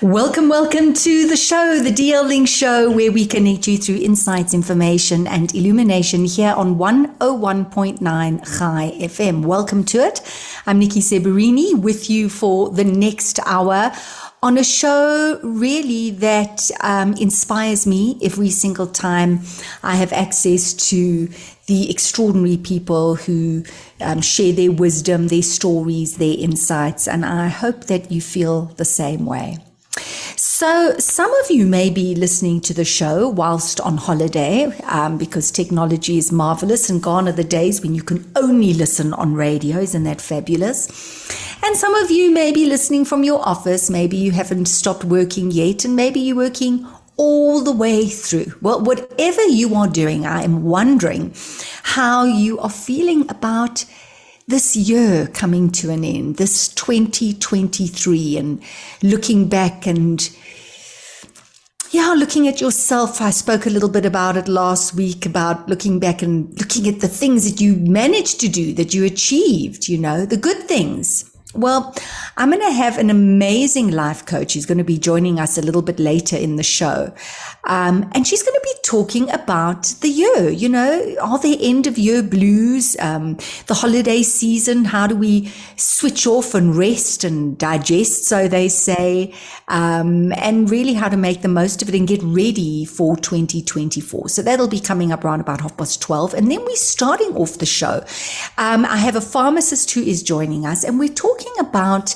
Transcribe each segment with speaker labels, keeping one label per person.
Speaker 1: Welcome, welcome to the show, the DL Link Show, where we connect you through insights, information, and illumination here on 101.9 Chai FM. Welcome to it. I'm Nikki Seberini with you for the next hour on a show really that um, inspires me every single time I have access to the extraordinary people who um, share their wisdom, their stories, their insights, and I hope that you feel the same way. So, some of you may be listening to the show whilst on holiday um, because technology is marvelous and gone are the days when you can only listen on radio. Isn't that fabulous? And some of you may be listening from your office. Maybe you haven't stopped working yet, and maybe you're working all the way through. Well, whatever you are doing, I am wondering how you are feeling about this year coming to an end, this 2023, and looking back and yeah, looking at yourself. I spoke a little bit about it last week about looking back and looking at the things that you managed to do, that you achieved, you know, the good things. Well, I'm going to have an amazing life coach who's going to be joining us a little bit later in the show. Um, and she's going to be talking about the year. You know, are there end of year blues? Um, the holiday season? How do we switch off and rest and digest, so they say? Um, and really how to make the most of it and get ready for 2024. So that'll be coming up around about half past 12. And then we're starting off the show. Um, I have a pharmacist who is joining us and we're talking talking about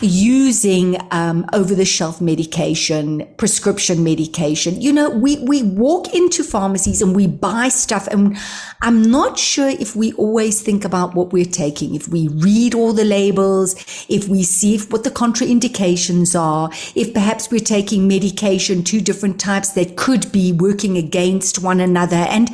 Speaker 1: using um, over the shelf medication, prescription medication. You know, we, we walk into pharmacies and we buy stuff, and I'm not sure if we always think about what we're taking, if we read all the labels, if we see if, what the contraindications are, if perhaps we're taking medication, two different types that could be working against one another. And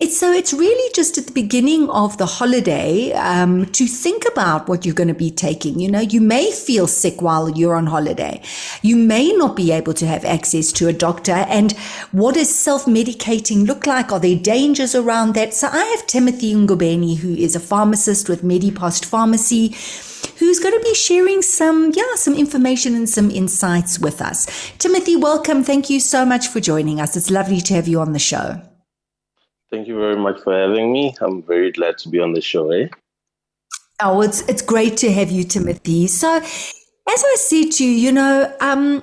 Speaker 1: it's so it's really just at the beginning of the holiday um, to think about what you're going to be taking. You know, you may feel sick while you're on holiday. You may not be able to have access to a doctor. And what does self medicating look like? Are there dangers around that? So I have Timothy Ngobeni, who is a pharmacist with Medipost Pharmacy who's going to be sharing some, yeah, some information and some insights with us. Timothy, welcome. Thank you so much for joining us. It's lovely to have you on the show.
Speaker 2: Thank you very much for having me. I'm very glad to be on the show. Eh?
Speaker 1: Oh, it's it's great to have you, Timothy. So, as I said to you, you know, um,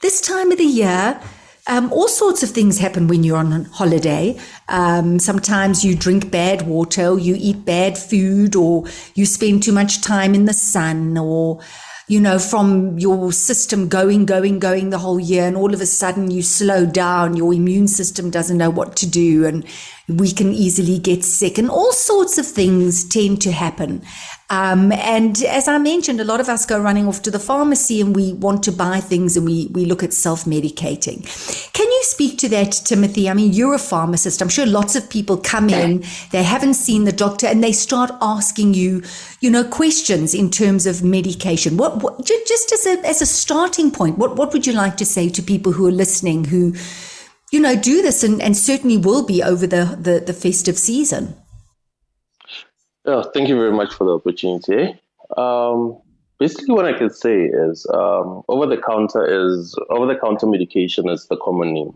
Speaker 1: this time of the year, um, all sorts of things happen when you're on holiday. Um, sometimes you drink bad water, or you eat bad food, or you spend too much time in the sun, or you know, from your system going, going, going the whole year, and all of a sudden you slow down, your immune system doesn't know what to do, and we can easily get sick, and all sorts of things tend to happen. Um, and as I mentioned, a lot of us go running off to the pharmacy and we want to buy things and we, we look at self medicating. Can speak to that, Timothy? I mean, you're a pharmacist. I'm sure lots of people come in, they haven't seen the doctor, and they start asking you, you know, questions in terms of medication. What, what just as a, as a starting point, what, what would you like to say to people who are listening who, you know, do this and, and certainly will be over the, the, the festive season?
Speaker 2: Yeah, thank you very much for the opportunity. Um, basically, what I can say is um, over the counter is over the counter medication is the common name,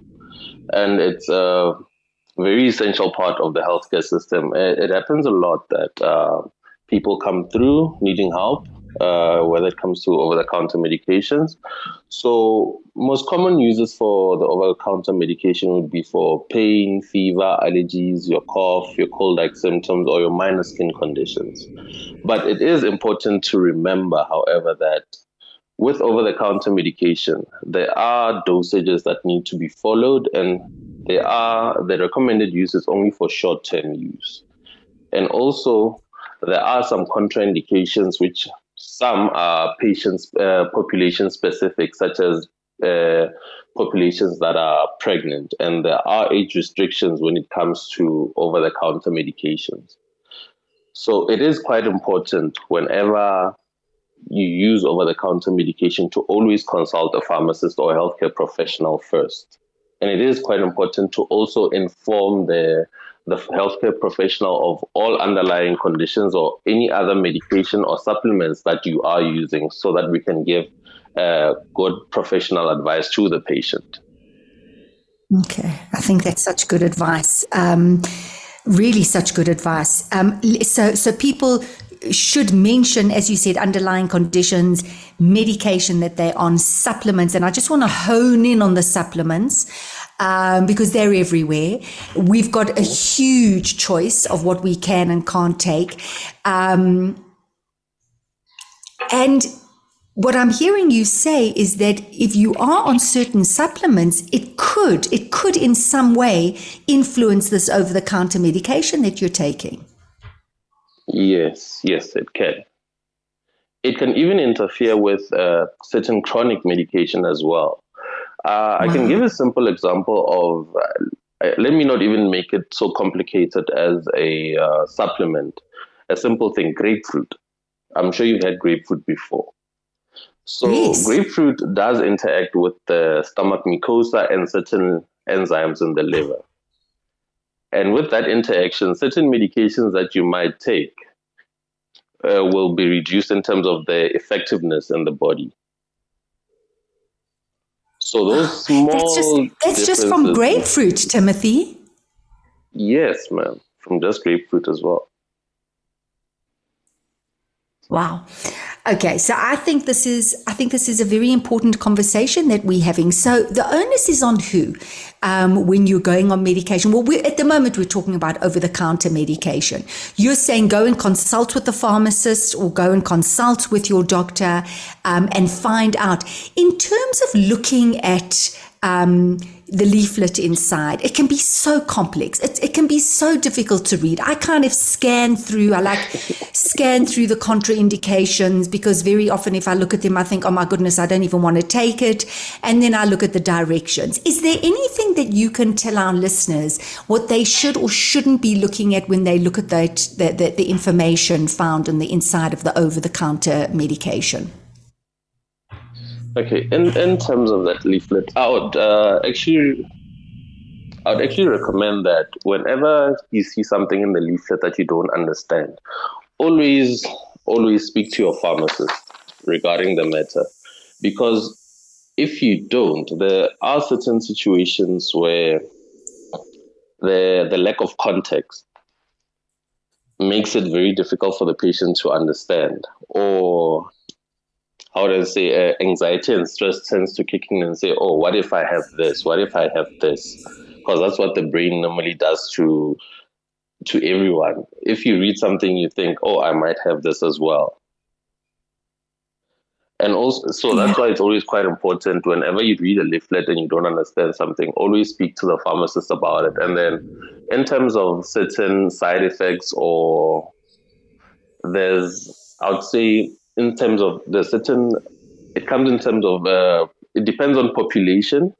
Speaker 2: and it's a very essential part of the healthcare system. It, it happens a lot that uh, people come through needing help, uh, whether it comes to over the counter medications. So, most common uses for the over the counter medication would be for pain, fever, allergies, your cough, your cold like symptoms, or your minor skin conditions. But it is important to remember, however, that with over the counter medication, there are dosages that need to be followed, and there are the recommended use is only for short term use. And also, there are some contraindications which some are patients uh, population specific, such as uh, populations that are pregnant, and there are age restrictions when it comes to over the counter medications. So it is quite important whenever you use over the counter medication to always consult a pharmacist or healthcare professional first. And it is quite important to also inform the the healthcare professional of all underlying conditions or any other medication or supplements that you are using so that we can give uh, good professional advice to the patient.
Speaker 1: Okay, I think that's such good advice. Um, really, such good advice. Um, so, so people should mention, as you said, underlying conditions, medication that they're on, supplements, and I just want to hone in on the supplements um, because they're everywhere. We've got a huge choice of what we can and can't take. Um, and what I'm hearing you say is that if you are on certain supplements, it could, it could in some way influence this over the counter medication that you're taking.
Speaker 2: Yes, yes, it can. It can even interfere with uh, certain chronic medication as well. Uh, I can give a simple example of, uh, let me not even make it so complicated as a uh, supplement. A simple thing, grapefruit. I'm sure you've had grapefruit before. So, yes. grapefruit does interact with the stomach mucosa and certain enzymes in the liver. And with that interaction, certain medications that you might take uh, will be reduced in terms of their effectiveness in the body. So those small that's
Speaker 1: just, that's just from grapefruit, Timothy.
Speaker 2: Yes, ma'am. From just grapefruit as well.
Speaker 1: Wow. Okay, so I think this is I think this is a very important conversation that we're having. So the onus is on who um, when you're going on medication. Well, at the moment we're talking about over the counter medication. You're saying go and consult with the pharmacist or go and consult with your doctor um, and find out. In terms of looking at um, the leaflet inside. It can be so complex. It, it can be so difficult to read. I kind of scan through, I like scan through the contraindications because very often if I look at them, I think, oh my goodness, I don't even want to take it. And then I look at the directions. Is there anything that you can tell our listeners what they should or shouldn't be looking at when they look at that, the, the, the information found on the inside of the over the counter medication?
Speaker 2: Okay, in in terms of that leaflet, I would uh, actually, I would actually recommend that whenever you see something in the leaflet that you don't understand, always always speak to your pharmacist regarding the matter, because if you don't, there are certain situations where the the lack of context makes it very difficult for the patient to understand or how I say, uh, anxiety and stress tends to kick in and say, oh, what if I have this? What if I have this? Because that's what the brain normally does to to everyone. If you read something, you think, oh, I might have this as well. And also, so that's why it's always quite important whenever you read a leaflet and you don't understand something, always speak to the pharmacist about it. And then, in terms of certain side effects, or there's, I would say, in terms of the certain, it comes in terms of, uh, it depends on population.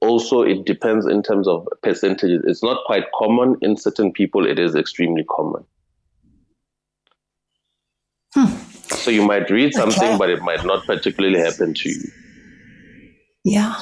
Speaker 2: Also, it depends in terms of percentages. It's not quite common. In certain people, it is extremely common. Hmm. So you might read something, okay. but it might not particularly happen to you.
Speaker 1: Yeah.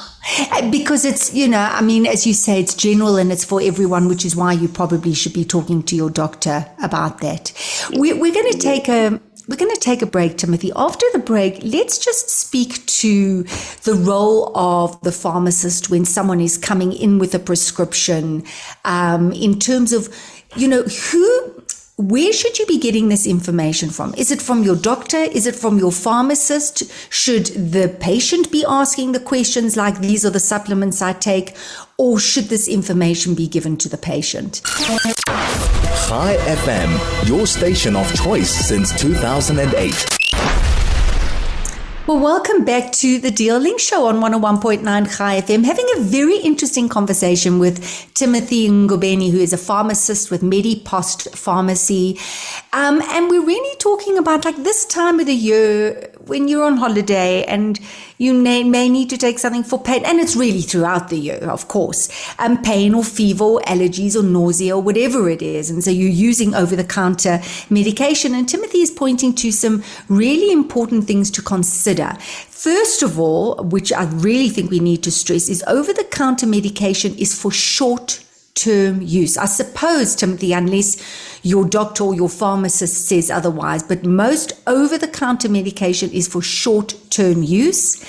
Speaker 1: Because it's, you know, I mean, as you say, it's general and it's for everyone, which is why you probably should be talking to your doctor about that. We're, we're going to take a, we're going to take a break, Timothy. After the break, let's just speak to the role of the pharmacist when someone is coming in with a prescription um, in terms of, you know, who where should you be getting this information from? Is it from your doctor? Is it from your pharmacist? Should the patient be asking the questions like these are the supplements I take? Or should this information be given to the patient?
Speaker 3: Chai FM, your station of choice since 2008.
Speaker 1: Well, welcome back to the Deal Link Show on 101.9 Chai FM. Having a very interesting conversation with Timothy Ngobeni, who is a pharmacist with MediPost Pharmacy. Um, and we're really talking about like this time of the year, when you're on holiday and you may, may need to take something for pain, and it's really throughout the year, of course, um, pain or fever or allergies or nausea or whatever it is. And so you're using over the counter medication. And Timothy is pointing to some really important things to consider. First of all, which I really think we need to stress, is over the counter medication is for short term use. I suppose, Timothy, unless your doctor or your pharmacist says otherwise, but most over the counter medication is for short term use.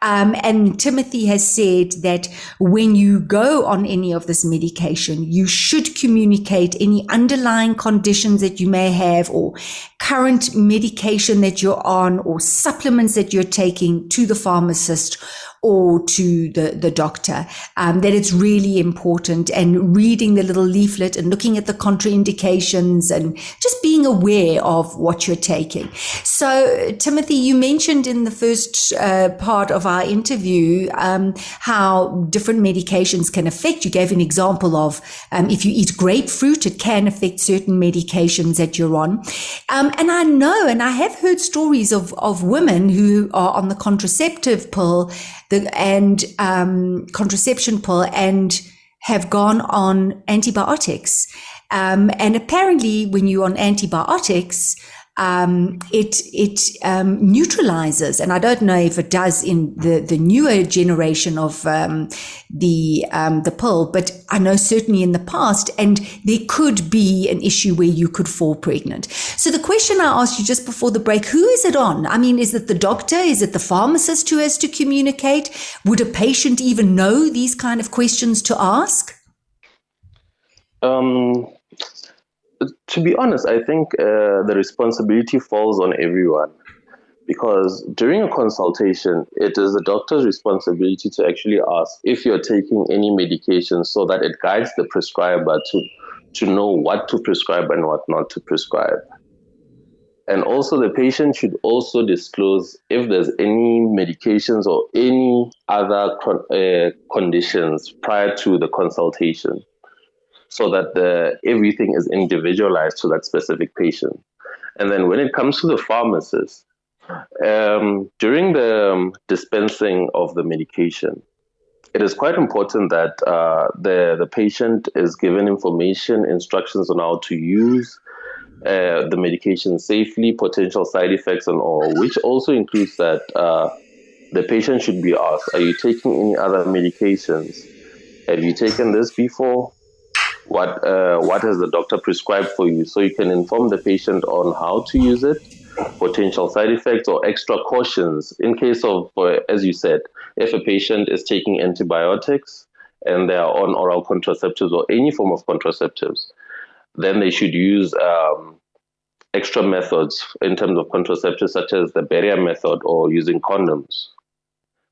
Speaker 1: Um, and Timothy has said that when you go on any of this medication, you should communicate any underlying conditions that you may have or current medication that you're on or supplements that you're taking to the pharmacist or to the, the doctor, um, that it's really important and reading the little leaflet and looking at the contraindications and just being aware of what you're taking. So, Timothy, you mentioned in the first uh, part of our interview um, how different medications can affect. You gave an example of um, if you eat grapefruit, it can affect certain medications that you're on. Um, and I know, and I have heard stories of, of women who are on the contraceptive pill the and um, contraception pill and have gone on antibiotics. Um, and apparently, when you're on antibiotics, um, it it um, neutralizes, and I don't know if it does in the the newer generation of um, the um, the pill, but I know certainly in the past, and there could be an issue where you could fall pregnant. So the question I asked you just before the break: Who is it on? I mean, is it the doctor? Is it the pharmacist who has to communicate? Would a patient even know these kind of questions to ask?
Speaker 2: Um, to be honest, I think uh, the responsibility falls on everyone because during a consultation, it is the doctor's responsibility to actually ask if you're taking any medication so that it guides the prescriber to, to know what to prescribe and what not to prescribe. And also, the patient should also disclose if there's any medications or any other uh, conditions prior to the consultation so that the, everything is individualized to that specific patient. And then when it comes to the pharmacist, um, during the um, dispensing of the medication, it is quite important that uh, the, the patient is given information, instructions on how to use uh, the medication safely, potential side effects, and all, which also includes that uh, the patient should be asked Are you taking any other medications? Have you taken this before? What uh, what has the doctor prescribed for you, so you can inform the patient on how to use it, potential side effects or extra cautions in case of, as you said, if a patient is taking antibiotics and they are on oral contraceptives or any form of contraceptives, then they should use um, extra methods in terms of contraceptives, such as the barrier method or using condoms.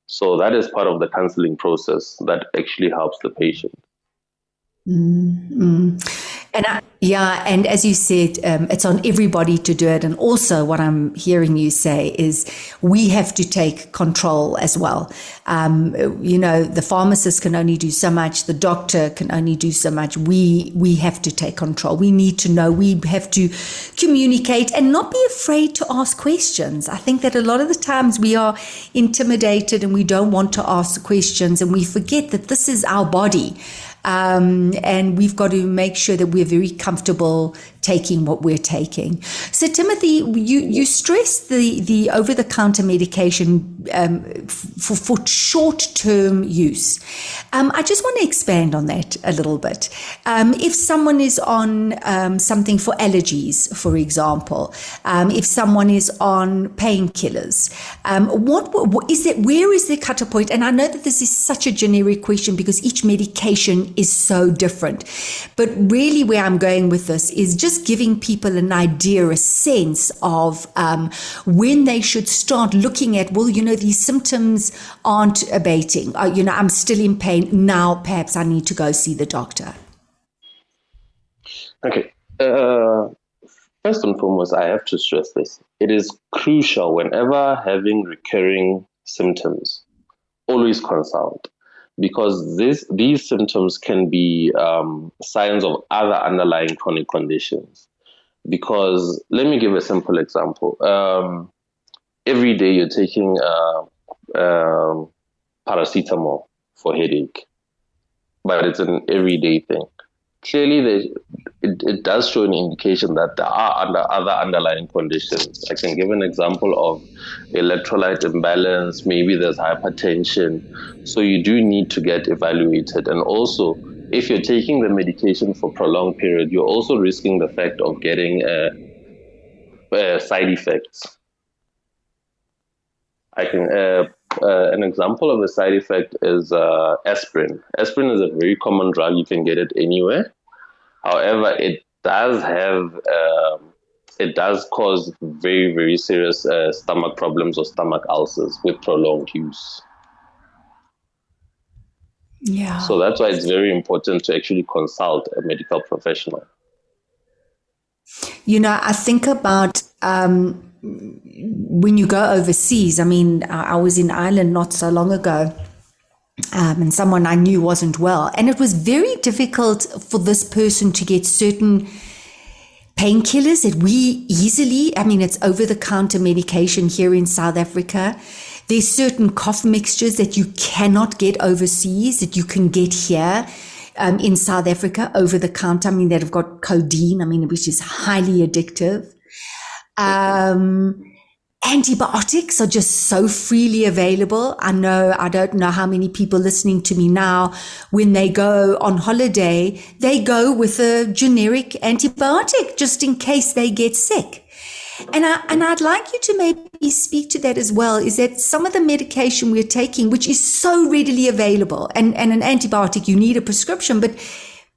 Speaker 2: So that is part of the counseling process that actually helps the patient.
Speaker 1: Mm-hmm. And I, yeah, and as you said, um, it's on everybody to do it. And also, what I'm hearing you say is we have to take control as well. Um, you know, the pharmacist can only do so much, the doctor can only do so much. We we have to take control. We need to know. We have to communicate and not be afraid to ask questions. I think that a lot of the times we are intimidated and we don't want to ask questions, and we forget that this is our body. Um, and we've got to make sure that we're very comfortable taking what we're taking. So, Timothy, you, you stress the, the over the counter medication um, for, for short term use. Um, I just want to expand on that a little bit. Um, if someone is on um, something for allergies, for example, um, if someone is on painkillers, what, what is it? Where is the cutter point? And I know that this is such a generic question because each medication is so different. But really, where I'm going with this is just giving people an idea, a sense of um, when they should start looking at, well, you know, these symptoms aren't abating. Uh, you know, I'm still in pain. Now, perhaps I need to go see the doctor.
Speaker 2: Okay. Uh, first and foremost, I have to stress this. It is crucial whenever having recurring symptoms, always consult because this, these symptoms can be um, signs of other underlying chronic conditions. Because let me give a simple example. Um, every day you're taking uh, um, paracetamol for headache, but it's an everyday thing. Clearly, it, it does show an indication that there are under other underlying conditions. I can give an example of electrolyte imbalance, maybe there's hypertension. So you do need to get evaluated. And also, if you're taking the medication for prolonged period, you're also risking the fact of getting uh, uh, side effects. I can uh, uh, an example of a side effect is uh, aspirin. Aspirin is a very common drug; you can get it anywhere. However, it does have um, it does cause very very serious uh, stomach problems or stomach ulcers with prolonged use.
Speaker 1: Yeah.
Speaker 2: So that's why it's very important to actually consult a medical professional.
Speaker 1: You know, I think about um, when you go overseas, I mean, I was in Ireland not so long ago. Um, and someone I knew wasn't well. And it was very difficult for this person to get certain painkillers that we easily, I mean, it's over the counter medication here in South Africa. There's certain cough mixtures that you cannot get overseas that you can get here. Um, in South Africa over the counter. I mean, that have got codeine, I mean, which is highly addictive. Um, antibiotics are just so freely available. I know, I don't know how many people listening to me now, when they go on holiday, they go with a generic antibiotic just in case they get sick. And I and I'd like you to maybe speak to that as well. Is that some of the medication we're taking, which is so readily available, and, and an antibiotic, you need a prescription, but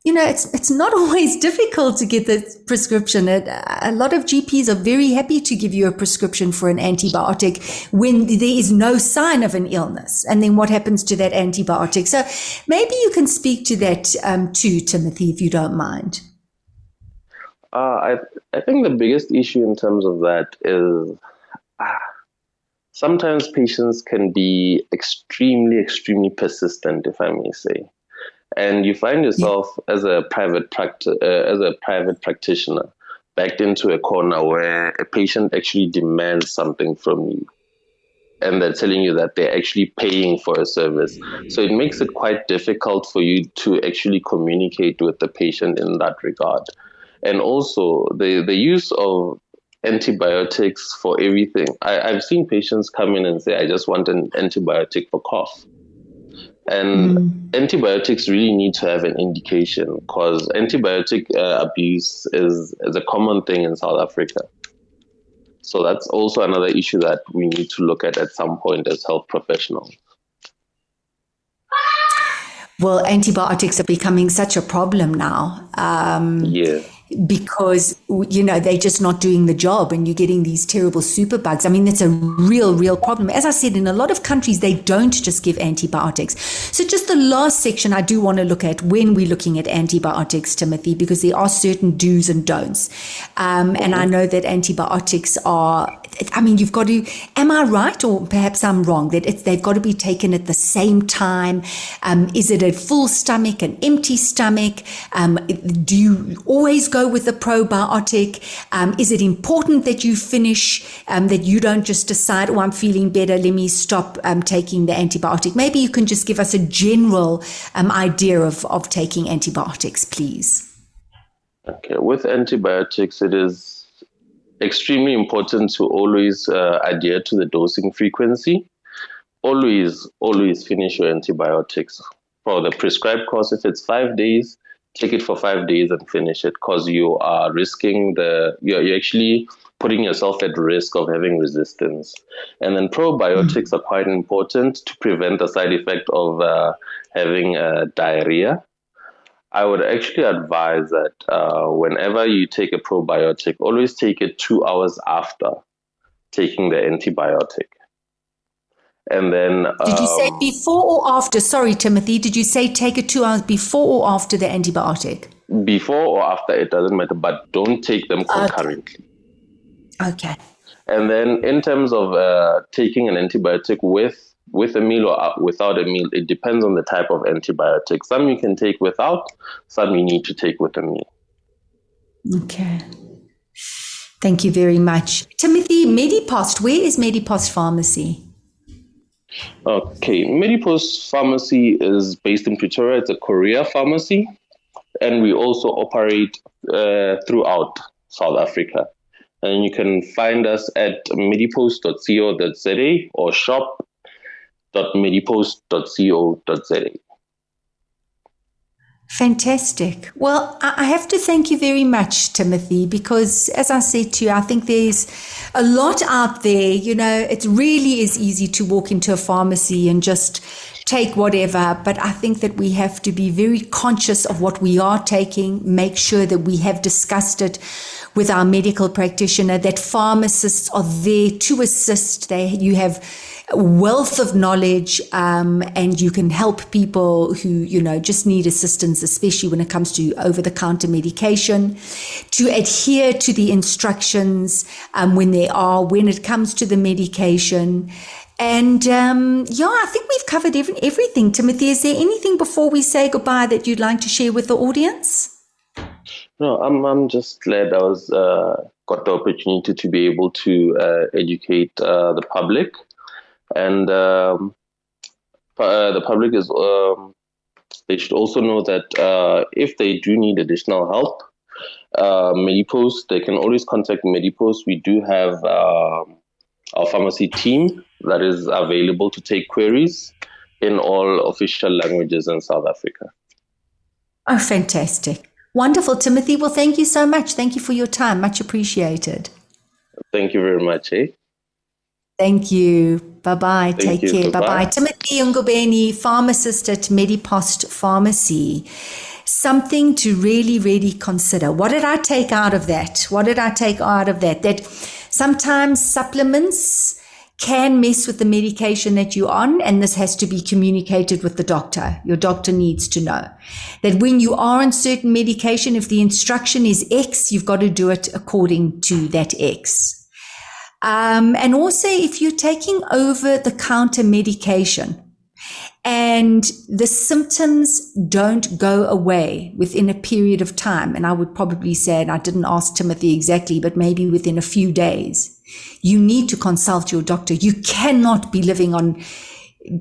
Speaker 1: you know, it's it's not always difficult to get the prescription. It, a lot of GPs are very happy to give you a prescription for an antibiotic when there is no sign of an illness. And then what happens to that antibiotic? So maybe you can speak to that um, too, Timothy, if you don't mind.
Speaker 2: Uh, I I think the biggest issue in terms of that is. Uh, sometimes patients can be extremely, extremely persistent, if I may say and you find yourself yeah. as a private practi- uh, as a private practitioner backed into a corner where a patient actually demands something from you. And they're telling you that they're actually paying for a service. So it makes it quite difficult for you to actually communicate with the patient in that regard. And also the the use of antibiotics for everything. I, i've seen patients come in and say i just want an antibiotic for cough and mm. antibiotics really need to have an indication because antibiotic uh, abuse is, is a common thing in South Africa. So that's also another issue that we need to look at at some point as health professionals.
Speaker 1: Well, antibiotics are becoming such a problem now.
Speaker 2: Um, yeah
Speaker 1: because you know they're just not doing the job and you're getting these terrible superbugs i mean it's a real real problem. As i said in a lot of countries they don't just give antibiotics. So just the last section i do want to look at when we're looking at antibiotics timothy because there are certain do's and don'ts. Um, and i know that antibiotics are I mean, you've got to, am I right? Or perhaps I'm wrong that it's, they've got to be taken at the same time. Um, is it a full stomach, an empty stomach? Um, do you always go with the probiotic? Um, is it important that you finish, um, that you don't just decide, oh, I'm feeling better, let me stop um, taking the antibiotic? Maybe you can just give us a general um, idea of, of taking antibiotics, please.
Speaker 2: Okay, with antibiotics, it is extremely important to always uh, adhere to the dosing frequency. Always, always finish your antibiotics for the prescribed course. If it's five days, take it for five days and finish it because you are risking the, you're, you're actually putting yourself at risk of having resistance. And then probiotics mm-hmm. are quite important to prevent the side effect of uh, having uh, diarrhea I would actually advise that uh, whenever you take a probiotic, always take it two hours after taking the antibiotic. And then.
Speaker 1: Did you say um, before or after? Sorry, Timothy. Did you say take it two hours before or after the antibiotic?
Speaker 2: Before or after, it doesn't matter, but don't take them concurrently.
Speaker 1: Okay. okay.
Speaker 2: And then, in terms of uh, taking an antibiotic with with a meal or without a meal. It depends on the type of antibiotic. Some you can take without, some you need to take with a meal.
Speaker 1: Okay. Thank you very much. Timothy, Medipost, where is Medipost Pharmacy?
Speaker 2: Okay, Medipost Pharmacy is based in Pretoria. It's a courier pharmacy, and we also operate uh, throughout South Africa. And you can find us at medipost.co.za or shop.medipost.co.za.
Speaker 1: Fantastic. Well, I have to thank you very much, Timothy, because as I said to you, I think there's a lot out there. You know, it really is easy to walk into a pharmacy and just take whatever, but I think that we have to be very conscious of what we are taking, make sure that we have discussed it with our medical practitioner, that pharmacists are there to assist. They, you have wealth of knowledge um, and you can help people who you know just need assistance especially when it comes to over-the-counter medication to adhere to the instructions um, when they are when it comes to the medication. And um, yeah i think we've covered every, everything. Timothy is there anything before we say goodbye that you'd like to share with the audience?
Speaker 2: No i'm, I'm just glad i was uh, got the opportunity to be able to uh, educate uh, the public and um, uh, the public is um, they should also know that uh, if they do need additional help, uh, Medipost they can always contact Medipost. We do have um, our pharmacy team that is available to take queries in all official languages in South Africa.
Speaker 1: Oh, fantastic. Wonderful, Timothy. Well, thank you so much. Thank you for your time. Much appreciated.
Speaker 2: Thank you very much. Eh?
Speaker 1: Thank you. Bye bye. Take you. care. Bye bye. Timothy Ngobeni, pharmacist at Medipost Pharmacy. Something to really, really consider. What did I take out of that? What did I take out of that? That sometimes supplements can mess with the medication that you're on, and this has to be communicated with the doctor. Your doctor needs to know that when you are on certain medication, if the instruction is X, you've got to do it according to that X. Um, and also, if you're taking over the counter medication and the symptoms don't go away within a period of time, and I would probably say, and I didn't ask Timothy exactly, but maybe within a few days, you need to consult your doctor. You cannot be living on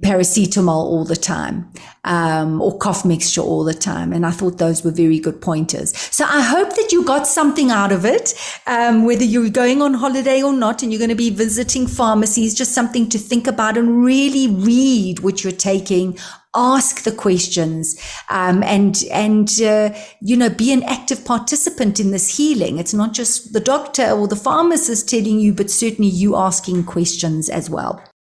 Speaker 1: paracetamol all the time um, or cough mixture all the time. And I thought those were very good pointers. So I hope that you got something out of it, um, whether you're going on holiday or not, and you're going to be visiting pharmacies, just something to think about and really read what you're taking. Ask the questions um, and and uh, you know be an active participant in this healing. It's not just the doctor or the pharmacist telling you, but certainly you asking questions as well.